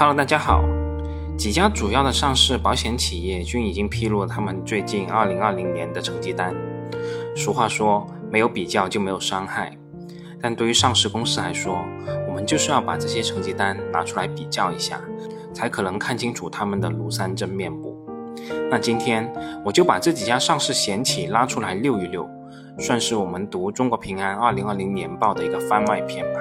Hello，大家好。几家主要的上市保险企业均已经披露了他们最近2020年的成绩单。俗话说，没有比较就没有伤害。但对于上市公司来说，我们就是要把这些成绩单拿出来比较一下，才可能看清楚他们的庐山真面目。那今天我就把这几家上市险企拉出来溜一溜，算是我们读中国平安2020年报的一个番外篇吧。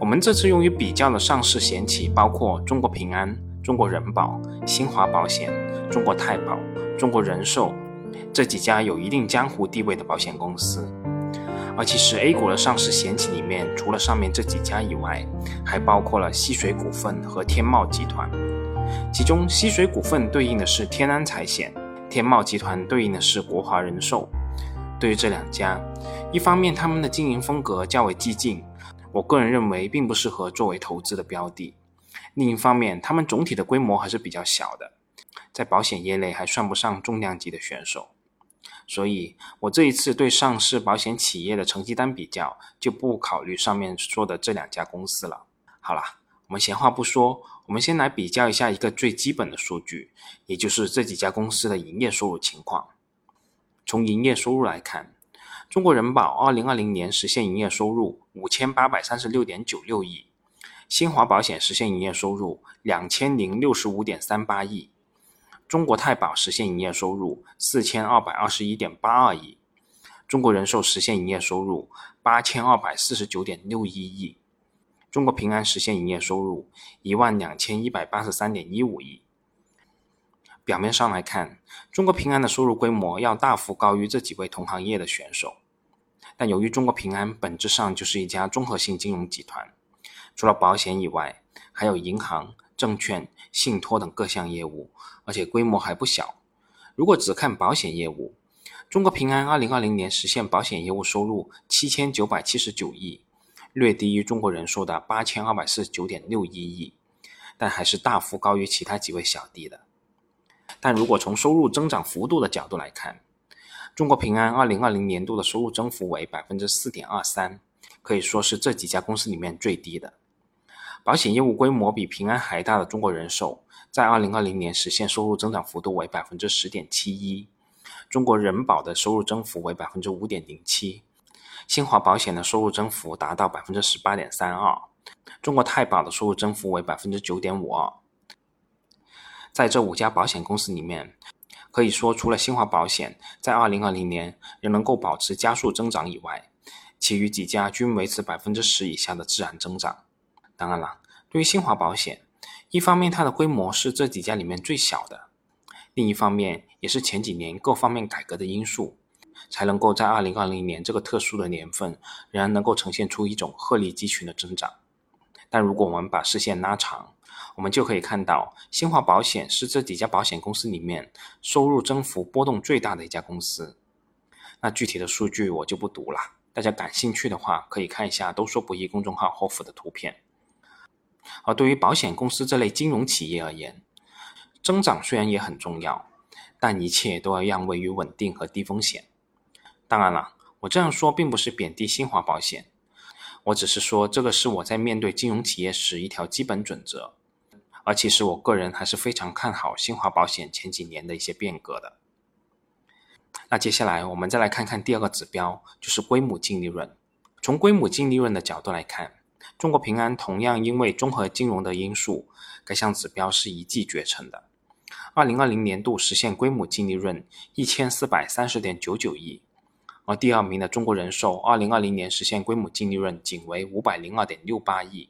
我们这次用于比较的上市险企包括中国平安、中国人保、新华保险、中国太保、中国人寿这几家有一定江湖地位的保险公司。而其实 A 股的上市险企里面，除了上面这几家以外，还包括了西水股份和天茂集团。其中西水股份对应的是天安财险，天茂集团对应的是国华人寿。对于这两家，一方面他们的经营风格较为激进。我个人认为并不适合作为投资的标的。另一方面，他们总体的规模还是比较小的，在保险业内还算不上重量级的选手。所以，我这一次对上市保险企业的成绩单比较，就不考虑上面说的这两家公司了。好了，我们闲话不说，我们先来比较一下一个最基本的数据，也就是这几家公司的营业收入情况。从营业收入来看。中国人保二零二零年实现营业收入五千八百三十六点九六亿，新华保险实现营业收入两千零六十五点三八亿，中国太保实现营业收入四千二百二十一点八二亿，中国人寿实现营业收入八千二百四十九点六一亿，中国平安实现营业收入一万两千一百八十三点一五亿。表面上来看，中国平安的收入规模要大幅高于这几位同行业的选手。但由于中国平安本质上就是一家综合性金融集团，除了保险以外，还有银行、证券、信托等各项业务，而且规模还不小。如果只看保险业务，中国平安2020年实现保险业务收入7979亿，略低于中国人寿的8249.61亿，但还是大幅高于其他几位小弟的。但如果从收入增长幅度的角度来看，中国平安二零二零年度的收入增幅为百分之四点二三，可以说是这几家公司里面最低的。保险业务规模比平安还大的中国人寿，在二零二零年实现收入增长幅度为百分之十点七一，中国人保的收入增幅为百分之五点零七，新华保险的收入增幅达到百分之十八点三二，中国太保的收入增幅为百分之九点五二。在这五家保险公司里面，可以说除了新华保险在2020年仍能够保持加速增长以外，其余几家均维持百分之十以下的自然增长。当然了，对于新华保险，一方面它的规模是这几家里面最小的，另一方面也是前几年各方面改革的因素，才能够在2020年这个特殊的年份，仍然能够呈现出一种鹤立鸡群的增长。但如果我们把视线拉长，我们就可以看到，新华保险是这几家保险公司里面收入增幅波动最大的一家公司。那具体的数据我就不读了，大家感兴趣的话可以看一下“都说不易”公众号后附的图片。而对于保险公司这类金融企业而言，增长虽然也很重要，但一切都要让位于稳定和低风险。当然了，我这样说并不是贬低新华保险，我只是说这个是我在面对金融企业时一条基本准则。而其实我个人还是非常看好新华保险前几年的一些变革的。那接下来我们再来看看第二个指标，就是规模净利润。从规模净利润的角度来看，中国平安同样因为综合金融的因素，该项指标是一骑绝尘的。二零二零年度实现规模净利润一千四百三十点九九亿，而第二名的中国人寿二零二零年实现规模净利润仅为五百零二点六八亿。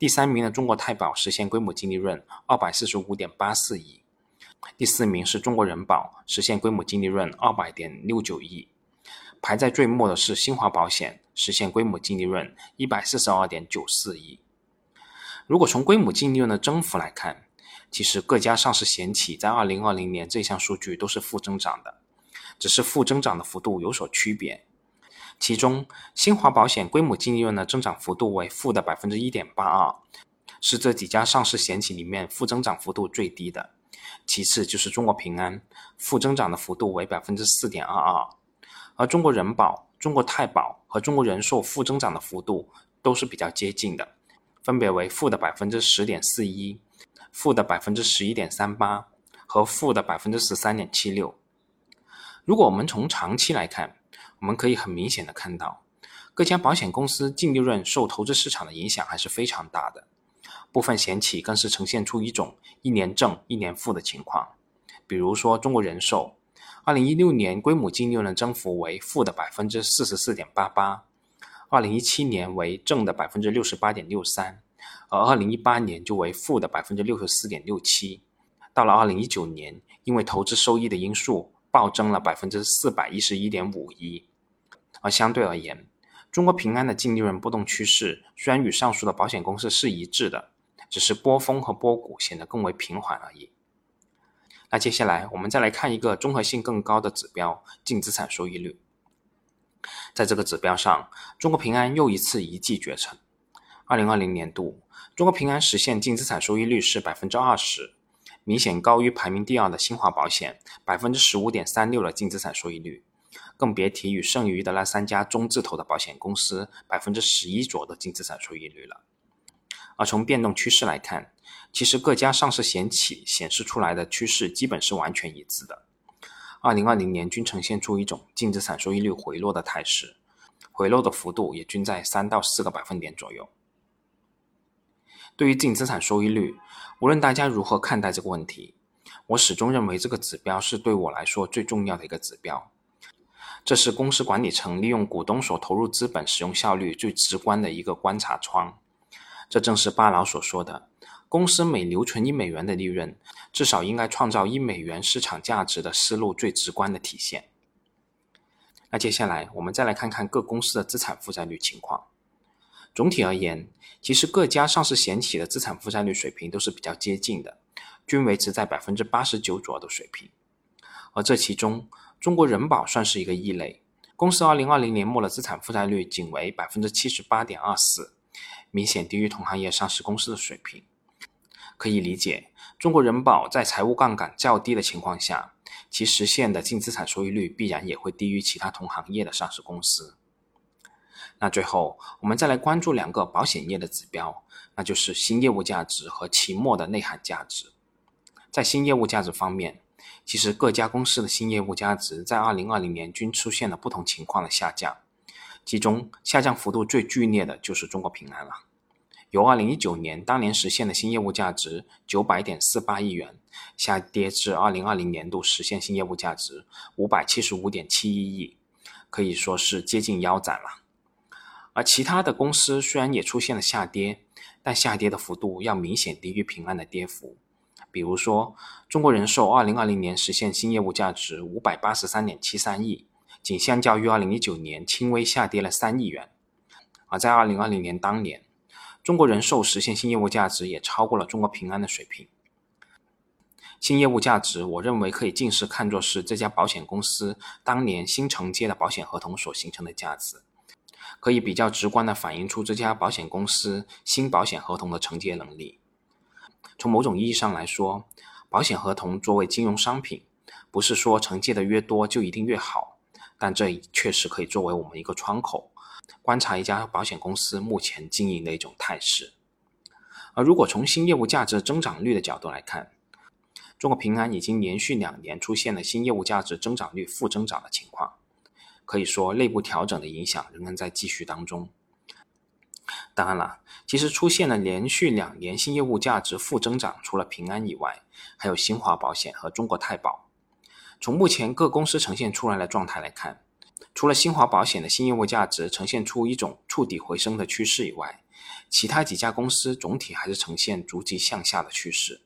第三名的中国太保实现规模净利润二百四十五点八四亿，第四名是中国人保实现规模净利润二百点六九亿，排在最末的是新华保险实现规模净利润一百四十二点九四亿。如果从规模净利润的增幅来看，其实各家上市险企在二零二零年这项数据都是负增长的，只是负增长的幅度有所区别。其中，新华保险规模净利润的增长幅度为负的百分之一点八二，是这几家上市险企里面负增长幅度最低的。其次就是中国平安，负增长的幅度为百分之四点二二，而中国人保、中国太保和中国人寿负增长的幅度都是比较接近的，分别为负的百分之十点四一、负的百分之十一点三八和负的百分之十三点七六。如果我们从长期来看，我们可以很明显的看到，各家保险公司净利润受投资市场的影响还是非常大的，部分险企更是呈现出一种一年正一年负的情况。比如说中国人寿，二零一六年规模净利润增幅为负的百分之四十四点八八，二零一七年为正的百分之六十八点六三，而二零一八年就为负的百分之六十四点六七，到了二零一九年，因为投资收益的因素。暴增了百分之四百一十一点五一，而相对而言，中国平安的净利润波动趋势虽然与上述的保险公司是一致的，只是波峰和波谷显得更为平缓而已。那接下来我们再来看一个综合性更高的指标——净资产收益率。在这个指标上，中国平安又一次一骑绝尘。二零二零年度，中国平安实现净资产收益率是百分之二十。明显高于排名第二的新华保险百分之十五点三六的净资产收益率，更别提与剩余的那三家中字头的保险公司百分之十一左右的净资产收益率了。而从变动趋势来看，其实各家上市险企显示出来的趋势基本是完全一致的。二零二零年均呈现出一种净资产收益率回落的态势，回落的幅度也均在三到四个百分点左右。对于净资产收益率，无论大家如何看待这个问题，我始终认为这个指标是对我来说最重要的一个指标。这是公司管理层利用股东所投入资本使用效率最直观的一个观察窗。这正是巴老所说的：公司每留存一美元的利润，至少应该创造一美元市场价值的思路最直观的体现。那接下来我们再来看看各公司的资产负债率情况。总体而言，其实各家上市险企的资产负债率水平都是比较接近的，均维持在百分之八十九左右的水平。而这其中，中国人保算是一个异类，公司二零二零年末的资产负债率仅为百分之七十八点二四，明显低于同行业上市公司的水平。可以理解，中国人保在财务杠杆较低的情况下，其实现的净资产收益率必然也会低于其他同行业的上市公司。那最后，我们再来关注两个保险业的指标，那就是新业务价值和期末的内涵价值。在新业务价值方面，其实各家公司的新业务价值在2020年均出现了不同情况的下降，其中下降幅度最剧烈的就是中国平安了，由2019年当年实现的新业务价值900.48亿元，下跌至2020年度实现新业务价值575.71亿，可以说是接近腰斩了。而其他的公司虽然也出现了下跌，但下跌的幅度要明显低于平安的跌幅。比如说，中国人寿2020年实现新业务价值583.73亿，仅相较于2019年轻微下跌了3亿元。而在2020年当年，中国人寿实现新业务价值也超过了中国平安的水平。新业务价值，我认为可以近似看作是这家保险公司当年新承接的保险合同所形成的价值。可以比较直观地反映出这家保险公司新保险合同的承接能力。从某种意义上来说，保险合同作为金融商品，不是说承接的越多就一定越好，但这确实可以作为我们一个窗口，观察一家保险公司目前经营的一种态势。而如果从新业务价值增长率的角度来看，中国平安已经连续两年出现了新业务价值增长率负增长的情况。可以说，内部调整的影响仍然在继续当中。当然了，其实出现了连续两年新业务价值负增长，除了平安以外，还有新华保险和中国太保。从目前各公司呈现出来的状态来看，除了新华保险的新业务价值呈现出一种触底回升的趋势以外，其他几家公司总体还是呈现逐级向下的趋势。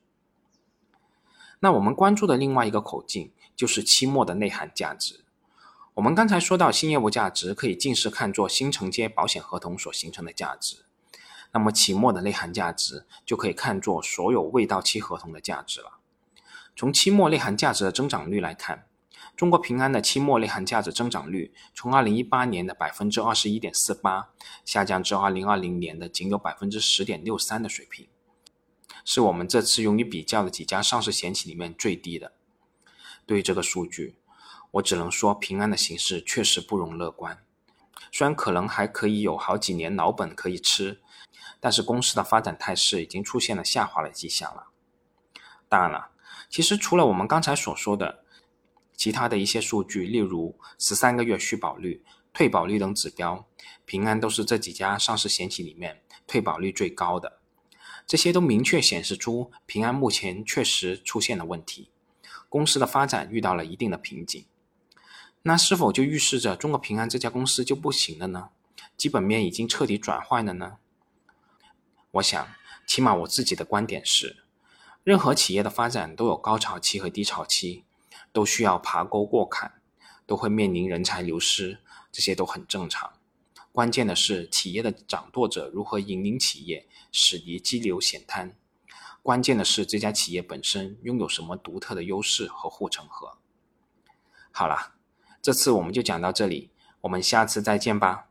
那我们关注的另外一个口径，就是期末的内涵价值。我们刚才说到新业务价值可以近似看作新承接保险合同所形成的价值，那么期末的内涵价值就可以看作所有未到期合同的价值了。从期末内涵价值的增长率来看，中国平安的期末内涵价值增长率从2018年的百分之二十一点四八下降至2020年的仅有百分之十点六三的水平，是我们这次用于比较的几家上市险企里面最低的。对于这个数据。我只能说，平安的形势确实不容乐观。虽然可能还可以有好几年老本可以吃，但是公司的发展态势已经出现了下滑的迹象了。当然了，其实除了我们刚才所说的其他的一些数据，例如十三个月续保率、退保率等指标，平安都是这几家上市险企里面退保率最高的。这些都明确显示出平安目前确实出现了问题，公司的发展遇到了一定的瓶颈。那是否就预示着中国平安这家公司就不行了呢？基本面已经彻底转坏了呢？我想，起码我自己的观点是，任何企业的发展都有高潮期和低潮期，都需要爬沟过坎，都会面临人才流失，这些都很正常。关键的是企业的掌舵者如何引领企业，使其激流险滩。关键的是这家企业本身拥有什么独特的优势和护城河。好了，这次我们就讲到这里，我们下次再见吧。